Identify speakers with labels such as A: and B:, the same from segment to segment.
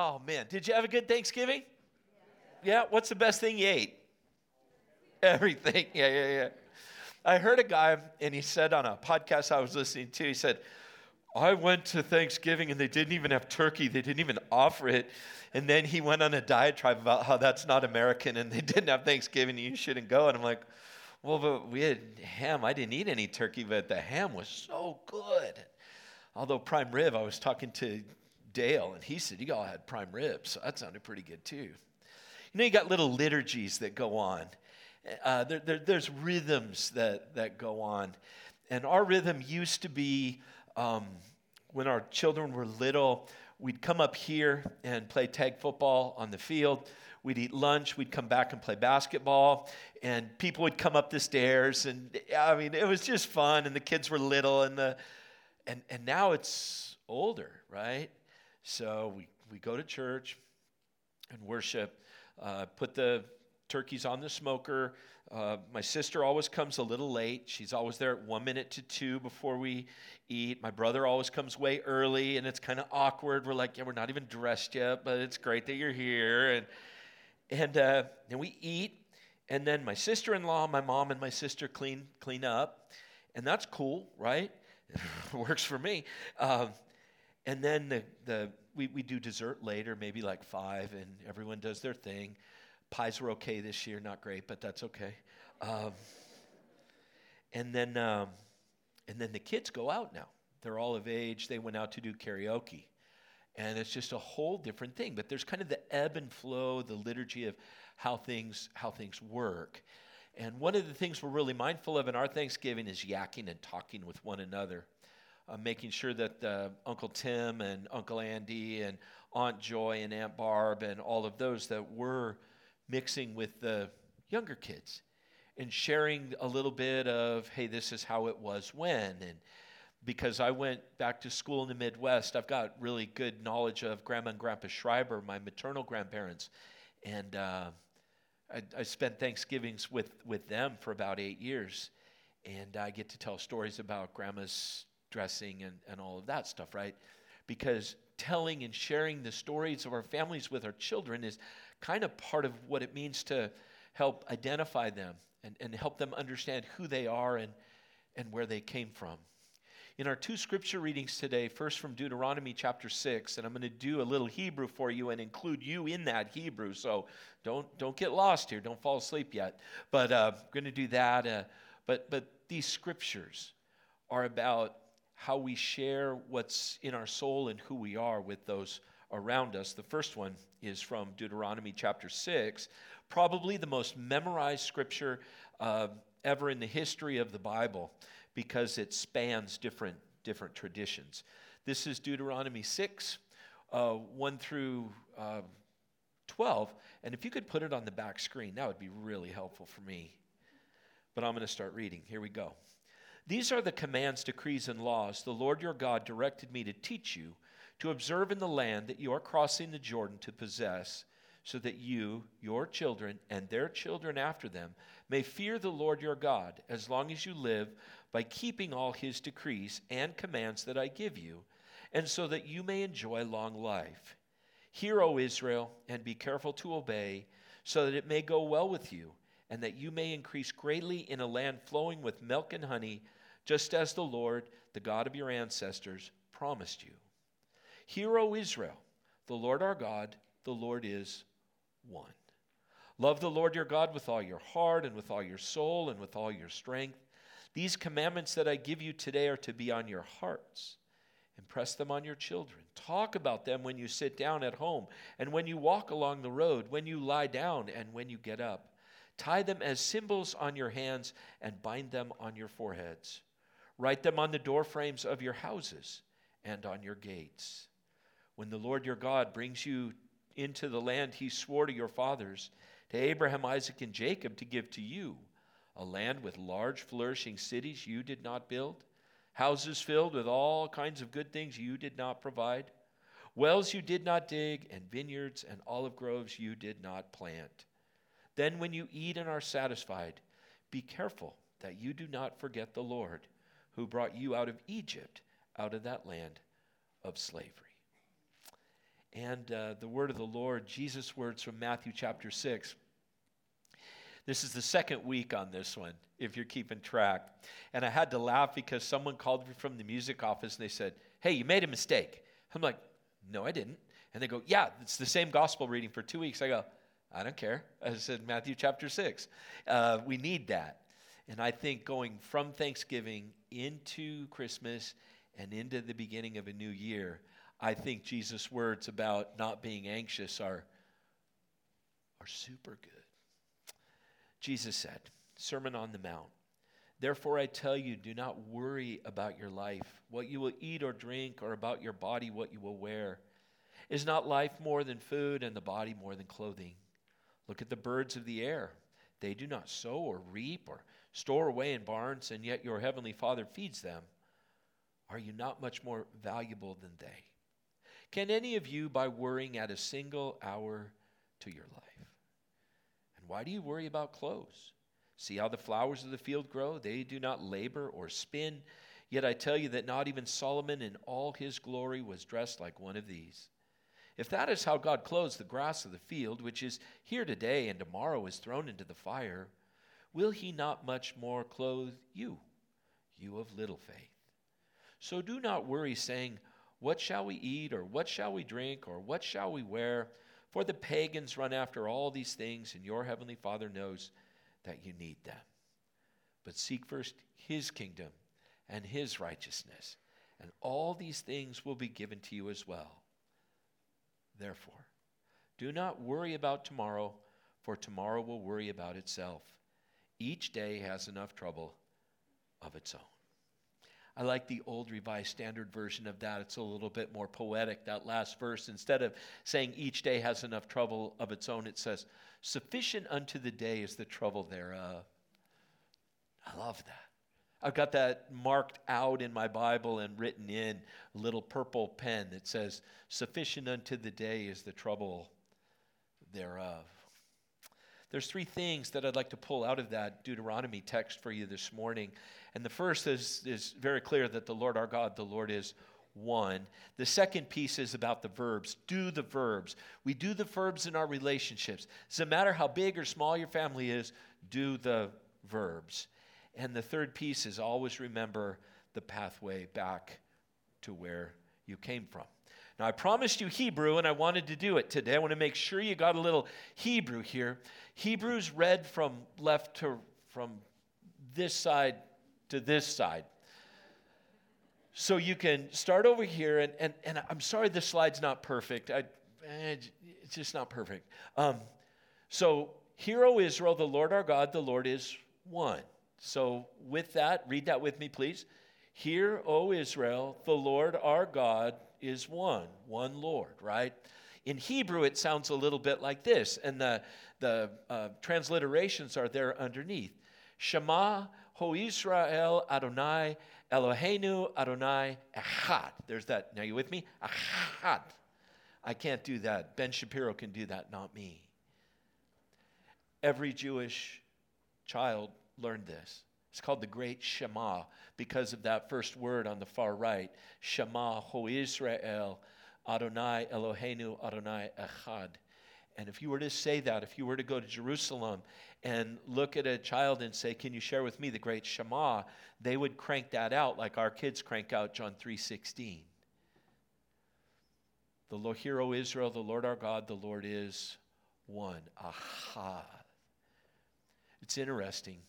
A: Oh, man. Did you have a good Thanksgiving? Yeah. What's the best thing you ate? Everything. Yeah, yeah, yeah. I heard a guy, and he said on a podcast I was listening to, he said, I went to Thanksgiving and they didn't even have turkey. They didn't even offer it. And then he went on a diatribe about how that's not American and they didn't have Thanksgiving you shouldn't go. And I'm like, well, but we had ham. I didn't eat any turkey, but the ham was so good. Although prime rib, I was talking to Dale and he said, You all had prime ribs. So that sounded pretty good too. You know, you got little liturgies that go on. Uh, there, there, there's rhythms that, that go on. And our rhythm used to be um, when our children were little, we'd come up here and play tag football on the field. We'd eat lunch, we'd come back and play basketball, and people would come up the stairs. And I mean, it was just fun, and the kids were little, and, the, and, and now it's older, right? So we, we go to church and worship, uh, put the turkeys on the smoker. Uh, my sister always comes a little late. She's always there at one minute to two before we eat. My brother always comes way early, and it's kind of awkward. We're like, yeah, we're not even dressed yet, but it's great that you're here. And and uh, then we eat, and then my sister-in-law, my mom, and my sister clean clean up, and that's cool, right? Works for me. Um, and then the, the we, we do dessert later, maybe like five, and everyone does their thing. Pies were okay this year, not great, but that's okay. Um, and then, um, and then the kids go out now. They're all of age. They went out to do karaoke, and it's just a whole different thing. But there's kind of the ebb and flow, the liturgy of how things how things work. And one of the things we're really mindful of in our Thanksgiving is yakking and talking with one another, uh, making sure that uh, Uncle Tim and Uncle Andy and Aunt Joy and Aunt Barb and all of those that we're mixing with the younger kids and sharing a little bit of, hey, this is how it was when. And because I went back to school in the Midwest, I've got really good knowledge of Grandma and Grandpa Schreiber, my maternal grandparents. And uh, I, I spent Thanksgivings with, with them for about eight years. And I get to tell stories about Grandma's dressing and, and all of that stuff, right? Because telling and sharing the stories of our families with our children is kind of part of what it means to help identify them and, and help them understand who they are and, and where they came from. In our two scripture readings today, first from Deuteronomy chapter 6, and I'm going to do a little Hebrew for you and include you in that Hebrew. So don't, don't get lost here. Don't fall asleep yet. But uh, I'm going to do that. Uh, but, but these scriptures are about how we share what's in our soul and who we are with those around us. The first one is from Deuteronomy chapter 6, probably the most memorized scripture uh, ever in the history of the Bible because it spans different, different traditions. This is Deuteronomy 6, uh, 1 through uh, 12. And if you could put it on the back screen, that would be really helpful for me. But I'm going to start reading. Here we go. These are the commands, decrees, and laws the Lord your God directed me to teach you to observe in the land that you are crossing the Jordan to possess, so that you, your children, and their children after them may fear the Lord your God as long as you live by keeping all his decrees and commands that I give you, and so that you may enjoy long life. Hear, O Israel, and be careful to obey, so that it may go well with you, and that you may increase greatly in a land flowing with milk and honey, just as the Lord, the God of your ancestors, promised you. Hear, O Israel, the Lord our God, the Lord is one. Love the Lord your God with all your heart and with all your soul and with all your strength. These commandments that I give you today are to be on your hearts. Impress them on your children. Talk about them when you sit down at home and when you walk along the road, when you lie down and when you get up. Tie them as symbols on your hands and bind them on your foreheads. Write them on the doorframes of your houses and on your gates when the Lord your God brings you into the land he swore to your fathers, to Abraham, Isaac, and Jacob to give to you, a land with large, flourishing cities you did not build, houses filled with all kinds of good things you did not provide, wells you did not dig, and vineyards and olive groves you did not plant. Then, when you eat and are satisfied, be careful that you do not forget the Lord, who brought you out of Egypt, out of that land of slavery. and uh, the word of the Lord, Jesus' words from Matthew chapter 6. This is the second week on this one, if you're keeping track. And I had to laugh because someone called me from the music office and they said, Hey, you made a mistake. I'm like, No, I didn't. And they go, Yeah, it's the same gospel reading for two weeks. I go, I don't care. I said, Matthew chapter 6. Uh, we need that. And I think going from Thanksgiving into Christmas and into the beginning of a new year, I think Jesus' words about not being anxious are, are super good. Jesus said, Sermon on the Mount. Therefore, I tell you, do not worry about your life, what you will eat or drink, or about your body, what you will wear. Is not life more than food, and the body more than clothing? Look at the birds of the air. They do not sow or reap or store away in barns, and yet your heavenly Father feeds them. Are you not much more valuable than they? Can any of you, by worrying, add a single hour to your life? And why do you worry about clothes? See how the flowers of the field grow? They do not labor or spin. Yet I tell you that not even Solomon in all his glory was dressed like one of these. If that is how God clothes the grass of the field, which is here today and tomorrow is thrown into the fire, will he not much more clothe you, you of little faith? So do not worry, saying, What shall we eat, or what shall we drink, or what shall we wear? For the pagans run after all these things, and your heavenly Father knows that you need them. But seek first his kingdom and his righteousness, and all these things will be given to you as well. Therefore, do not worry about tomorrow, for tomorrow will worry about itself. Each day has enough trouble of its own. I like the old Revised Standard Version of that. It's a little bit more poetic, that last verse. Instead of saying each day has enough trouble of its own, it says, Sufficient unto the day is the trouble thereof. I love that. I've got that marked out in my Bible and written in a little purple pen that says, Sufficient unto the day is the trouble thereof. There's three things that I'd like to pull out of that Deuteronomy text for you this morning. And the first is, is very clear that the Lord our God, the Lord is one. The second piece is about the verbs. Do the verbs. We do the verbs in our relationships. Doesn't matter how big or small your family is, do the verbs. And the third piece is always remember the pathway back to where you came from. Now, I promised you Hebrew, and I wanted to do it today. I want to make sure you got a little Hebrew here. Hebrew's read from left to from this side to this side. So you can start over here, and, and, and I'm sorry the slide's not perfect. I, eh, it's just not perfect. Um, so, Hear, O Israel, the Lord our God, the Lord is one. So, with that, read that with me, please. Hear, O Israel, the Lord our God is one, one Lord, right? In Hebrew, it sounds a little bit like this, and the, the uh, transliterations are there underneath. Shema Ho Israel Adonai Eloheinu Adonai Echad. There's that. Now you with me? Echad. I can't do that. Ben Shapiro can do that, not me. Every Jewish child learned this. It's called the Great Shema because of that first word on the far right. Shema Ho Israel Adonai Eloheinu Adonai Echad. And if you were to say that, if you were to go to Jerusalem and look at a child and say, "Can you share with me the great Shema?" they would crank that out like our kids crank out John 3:16. The Lord, hear, Israel, the Lord our God, the Lord is one. Aha. It's interesting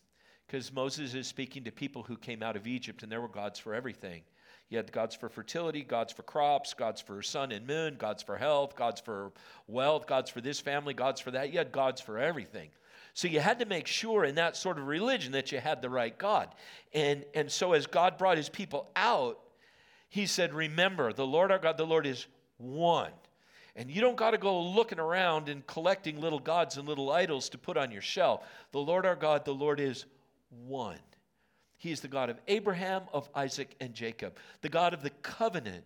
A: because Moses is speaking to people who came out of Egypt and there were gods for everything. You had gods for fertility, gods for crops, gods for sun and moon, gods for health, gods for wealth, gods for this family, gods for that. You had gods for everything. So you had to make sure in that sort of religion that you had the right God. And, and so as God brought his people out, he said, Remember, the Lord our God, the Lord is one. And you don't got to go looking around and collecting little gods and little idols to put on your shelf. The Lord our God, the Lord is one. He is the God of Abraham, of Isaac, and Jacob, the God of the covenant.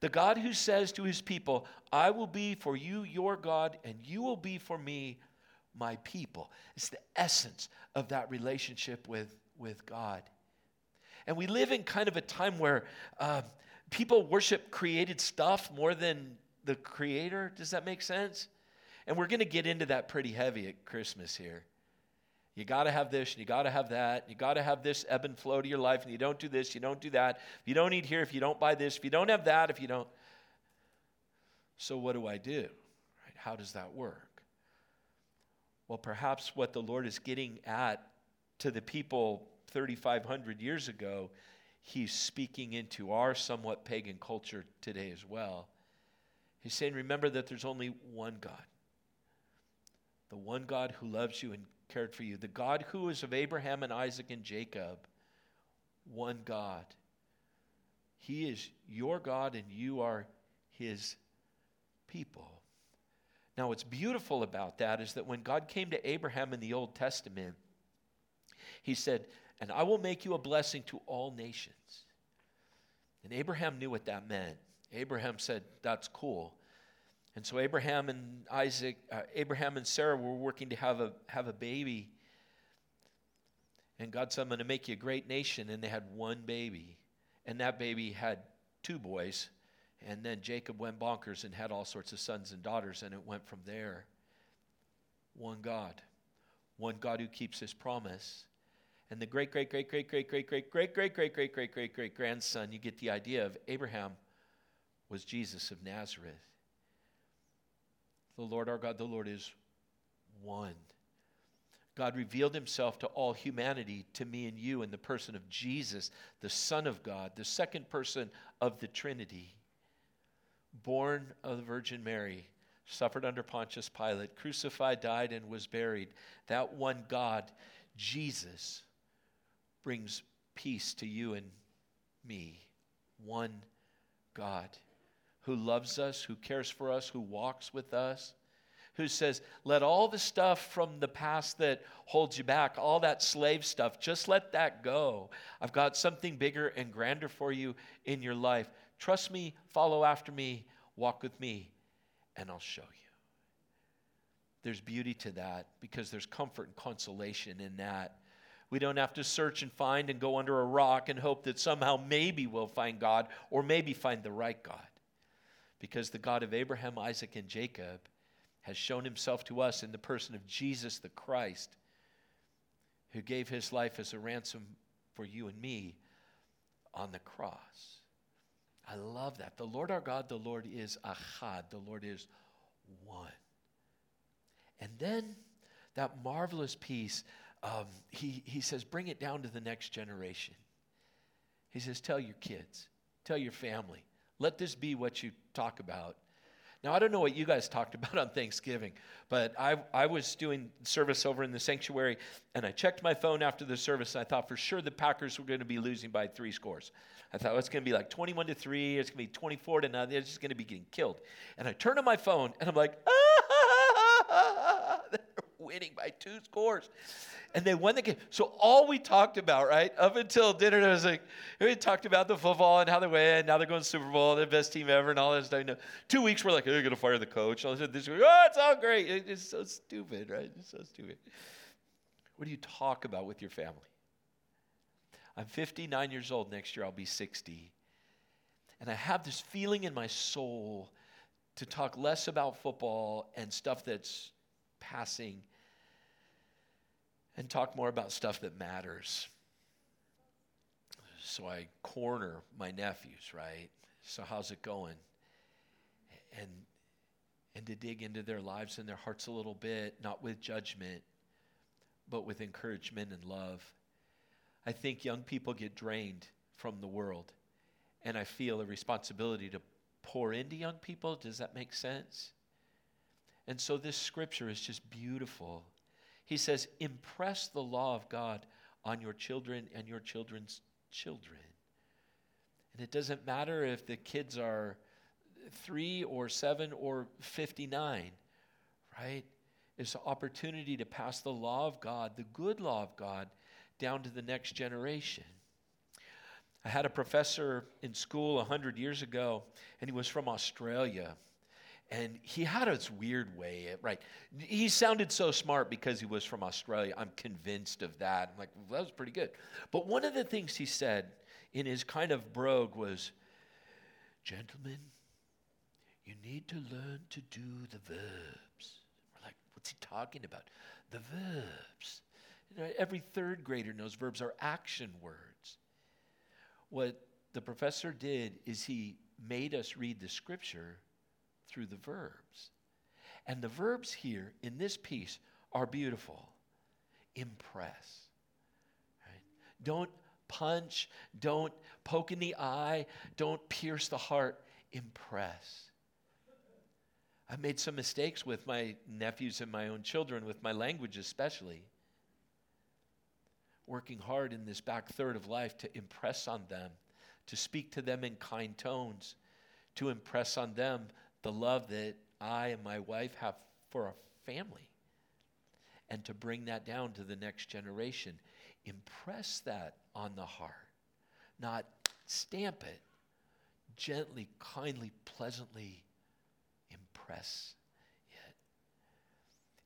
A: The God who says to his people, I will be for you your God, and you will be for me my people. It's the essence of that relationship with, with God. And we live in kind of a time where uh, people worship created stuff more than the creator. Does that make sense? And we're going to get into that pretty heavy at Christmas here. You got to have this, and you got to have that. You got to have this ebb and flow to your life, and you don't do this, you don't do that. If you don't eat here, if you don't buy this, if you don't have that, if you don't. So, what do I do? Right? How does that work? Well, perhaps what the Lord is getting at to the people 3,500 years ago, He's speaking into our somewhat pagan culture today as well. He's saying, Remember that there's only one God. The one God who loves you and cared for you. The God who is of Abraham and Isaac and Jacob. One God. He is your God and you are his people. Now, what's beautiful about that is that when God came to Abraham in the Old Testament, he said, And I will make you a blessing to all nations. And Abraham knew what that meant. Abraham said, That's cool. And so Abraham and Isaac, uh, Abraham and Sarah were working to have a, have a baby. And God said, I'm going to make you a great nation. And they had one baby. And that baby had two boys. And then Jacob went bonkers and had all sorts of sons and daughters. And it went from there. One God. One God who keeps his promise. And the great, great, great, great, great, great, great, great, great, great, great, great, great, great grandson, you get the idea of Abraham, was Jesus of Nazareth. The Lord our God, the Lord is one. God revealed himself to all humanity, to me and you, in the person of Jesus, the Son of God, the second person of the Trinity, born of the Virgin Mary, suffered under Pontius Pilate, crucified, died, and was buried. That one God, Jesus, brings peace to you and me. One God who loves us, who cares for us, who walks with us, who says, Let all the stuff from the past that holds you back, all that slave stuff, just let that go. I've got something bigger and grander for you in your life. Trust me, follow after me, walk with me, and I'll show you. There's beauty to that because there's comfort and consolation in that. We don't have to search and find and go under a rock and hope that somehow maybe we'll find God or maybe find the right God because the God of Abraham, Isaac, and Jacob has shown himself to us in the person of Jesus the Christ, who gave his life as a ransom for you and me on the cross. I love that. The Lord our God, the Lord is Ahad, the Lord is one. And then that marvelous piece, um, he, he says, bring it down to the next generation. He says, tell your kids, tell your family, let this be what you talk about. Now, I don't know what you guys talked about on Thanksgiving, but I, I was doing service over in the sanctuary, and I checked my phone after the service, and I thought for sure the Packers were going to be losing by three scores. I thought well, it's going to be like 21 to 3, it's going to be 24 to 9, they're just going to be getting killed. And I turn on my phone, and I'm like, ah, winning by two scores and they won the game. So all we talked about, right, up until dinner, it was like we talked about the football and how they win. Now they're going to Super Bowl, the best team ever, and all that stuff. Two weeks we're like, oh, you're going to fire the coach. All this week, oh, it's all great. It's so stupid, right? It's so stupid. What do you talk about with your family? I'm 59 years old. Next year I'll be 60. And I have this feeling in my soul to talk less about football and stuff that's passing and talk more about stuff that matters. So I corner my nephews, right? So how's it going? And and to dig into their lives and their hearts a little bit, not with judgment, but with encouragement and love. I think young people get drained from the world, and I feel a responsibility to pour into young people. Does that make sense? And so this scripture is just beautiful. He says, impress the law of God on your children and your children's children. And it doesn't matter if the kids are three or seven or 59, right? It's an opportunity to pass the law of God, the good law of God, down to the next generation. I had a professor in school 100 years ago, and he was from Australia. And he had his weird way, right? He sounded so smart because he was from Australia. I'm convinced of that. I'm like, well, that was pretty good. But one of the things he said in his kind of brogue was, Gentlemen, You need to learn to do the verbs. We're like, what's he talking about? The verbs. You know, every third grader knows verbs are action words. What the professor did is he made us read the scripture through the verbs. And the verbs here in this piece are beautiful. Impress. Right? Don't punch, don't poke in the eye, don't pierce the heart. Impress. I've made some mistakes with my nephews and my own children, with my language especially. Working hard in this back third of life to impress on them, to speak to them in kind tones, to impress on them the love that I and my wife have for our family, and to bring that down to the next generation. Impress that on the heart, not stamp it. Gently, kindly, pleasantly impress it.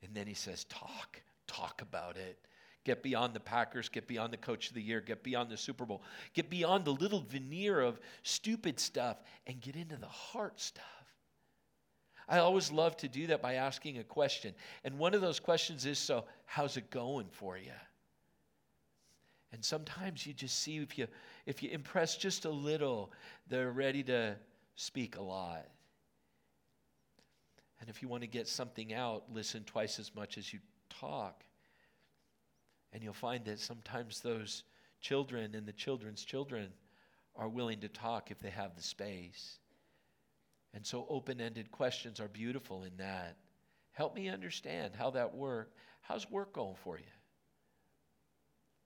A: And then he says, Talk, talk about it. Get beyond the Packers, get beyond the coach of the year, get beyond the Super Bowl, get beyond the little veneer of stupid stuff and get into the heart stuff. I always love to do that by asking a question. And one of those questions is So, how's it going for you? And sometimes you just see if you if you impress just a little, they're ready to speak a lot. And if you want to get something out, listen twice as much as you talk. And you'll find that sometimes those children and the children's children are willing to talk if they have the space. And so open ended questions are beautiful in that. Help me understand how that work. How's work going for you?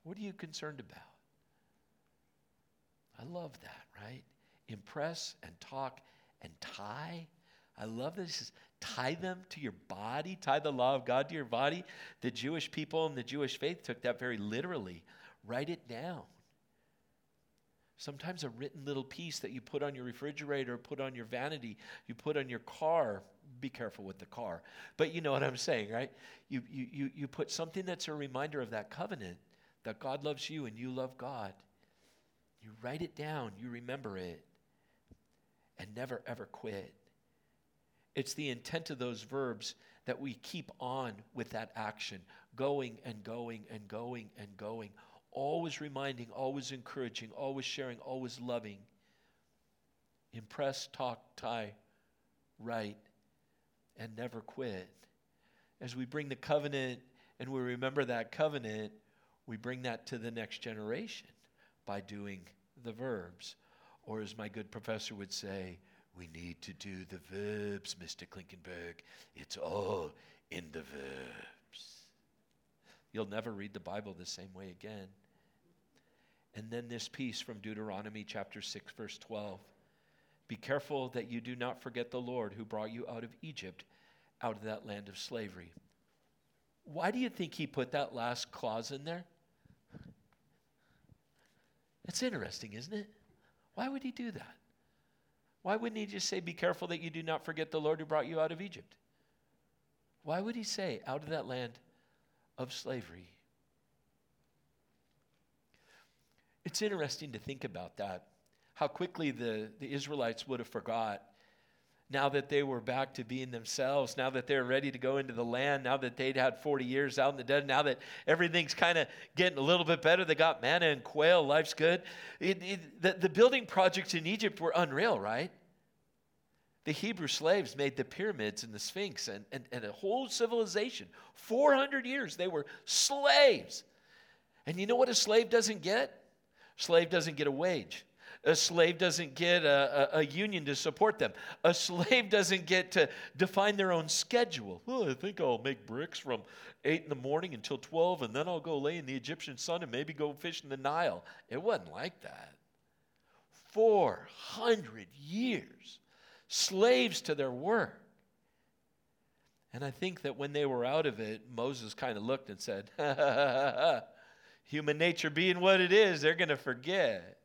A: What are you concerned about? I love that, right? Impress and talk and tie. I love that this tie them to your body, tie the law of God to your body. The Jewish people and the Jewish faith took that very literally. Write it down. Sometimes a written little piece that you put on your refrigerator, put on your vanity, you put on your car. Be careful with the car. But you know what I'm saying, right? You, you, you, you put something that's a reminder of that covenant that God loves you and you love God. You write it down, you remember it, and never ever quit. It's the intent of those verbs that we keep on with that action, going and going and going and going, always reminding, always encouraging, always sharing, always loving. Impress, talk, tie, write, and never quit. As we bring the covenant and we remember that covenant, we bring that to the next generation by doing the verbs. Or, as my good professor would say, we need to do the verbs, Mr. Klinkenberg. It's all in the verbs. You'll never read the Bible the same way again. And then this piece from Deuteronomy chapter 6, verse 12. Be careful that you do not forget the Lord who brought you out of Egypt, out of that land of slavery. Why do you think he put that last clause in there? It's interesting, isn't it? Why would he do that? Why wouldn't he just say, Be careful that you do not forget the Lord who brought you out of Egypt? Why would he say, Out of that land of slavery? It's interesting to think about that, how quickly the, the Israelites would have forgot now that they were back to being themselves, now that they're ready to go into the land, now that they'd had 40 years out in the desert, now that everything's kind of getting a little bit better, they got manna and quail, life's good. It, it, the, the building projects in Egypt were unreal, right? The Hebrew slaves made the pyramids and the Sphinx and, and, and a whole civilization. 400 years they were slaves. And you know what a slave doesn't get? Slave doesn't get a wage. A slave doesn't get a, a, a, union to support them. A slave doesn't get to define their own schedule. Well, I think I'll make bricks from 8 in the morning until 12, and then I'll go lay in the Egyptian sun and maybe go fish in the Nile. It wasn't like that. 400 years, slaves to their work. And I think that when they were out of it, Moses kind of looked and said, Human nature being what it is, they're going to forget.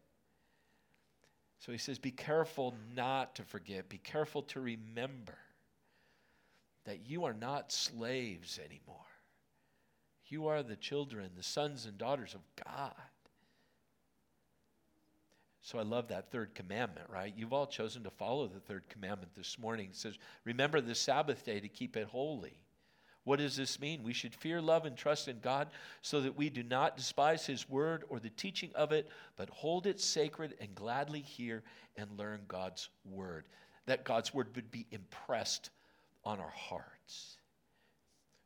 A: So he says, Be careful not to forget, be careful to remember that you are not slaves anymore. You are the children, the sons and daughters of God. So I love that third commandment, right? You've all chosen to follow the third commandment this morning. It says, Remember the Sabbath day to keep it holy. What does this mean? We should fear, love, and trust in God so that we do not despise His word or the teaching of it, but hold it sacred and gladly hear and learn God's word. That God's word would be impressed on our hearts.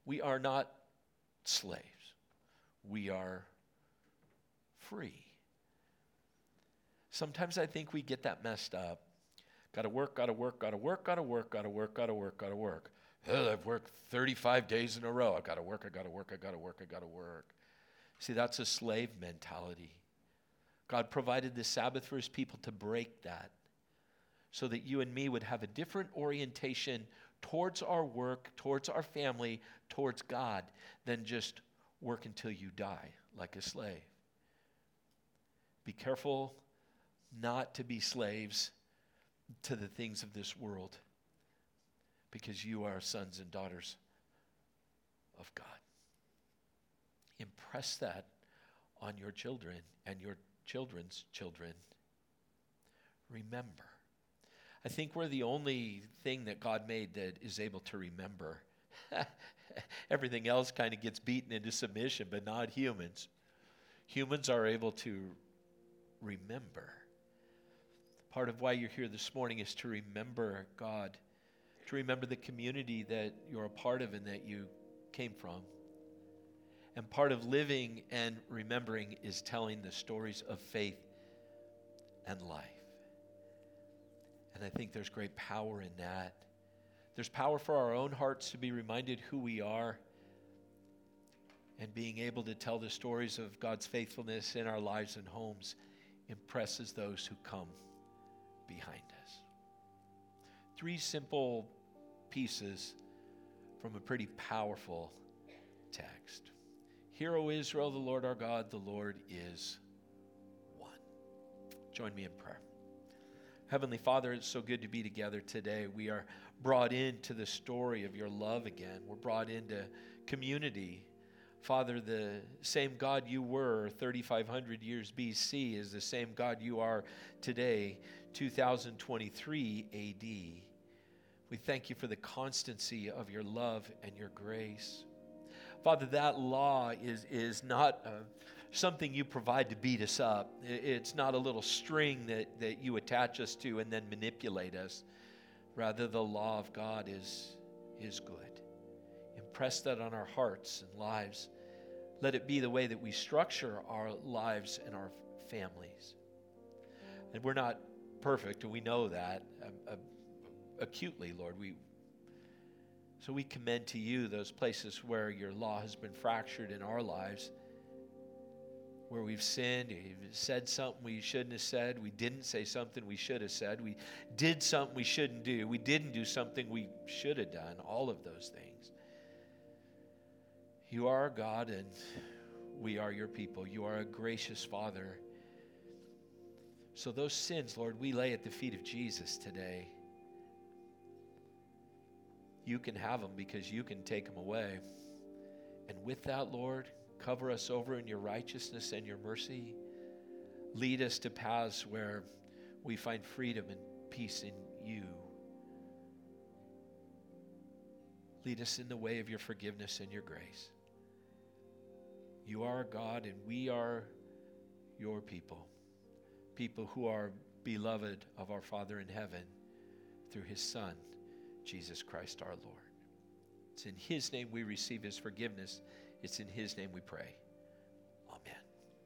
A: We are not slaves, we are free. Sometimes I think we get that messed up. Got to work, got to work, got to work, got to work, got to work, got to work, got to work. I've worked 35 days in a row. I've got to work, I've got to work, I've got to work, I've got to work. See, that's a slave mentality. God provided the Sabbath for his people to break that so that you and me would have a different orientation towards our work, towards our family, towards God than just work until you die like a slave. Be careful not to be slaves to the things of this world because you are sons and daughters of God. Impress that on your children and your children's children. Remember. I think we're the only thing that God made that is able to remember. Everything else kind of gets beaten into submission, but not humans. Humans are able to remember. Part of why you're here this morning is to remember God, to remember the community that you're a part of and that you came from. And part of living and remembering is telling the stories of faith and life. And I think there's great power in that. There's power for our own hearts to be reminded who we are and being able to tell the stories of God's faithfulness in our lives and homes impresses those who come behind us. Three simple pieces from a pretty powerful text. Hear, O Israel, the Lord our God, the Lord is one. Join me in prayer. Heavenly Father, it's so good to be together today. We are brought into the story of your love again. We're brought into community. Father, the same God you were 3,500 years BC is the same God you are today. 2023 AD. We thank you for the constancy of your love and your grace. Father, that law is, is not uh, something you provide to beat us up. It's not a little string that, that you attach us to and then manipulate us. Rather, the law of God is, is good. Impress that on our hearts and lives. Let it be the way that we structure our lives and our families. And we're not perfect, and we know that uh, uh, acutely, Lord. We, so we commend to you those places where your law has been fractured in our lives, where we've sinned, we've said something we shouldn't have said, we didn't say something we should have said, we did something we shouldn't do, we didn't do something we should have done, all of those things. You are God, and we are your people. You are a gracious Father so, those sins, Lord, we lay at the feet of Jesus today. You can have them because you can take them away. And with that, Lord, cover us over in your righteousness and your mercy. Lead us to paths where we find freedom and peace in you. Lead us in the way of your forgiveness and your grace. You are God, and we are your people people who are beloved of our Father in heaven through his Son, Jesus Christ our Lord. It's in his name we receive his forgiveness. It's in his name we pray.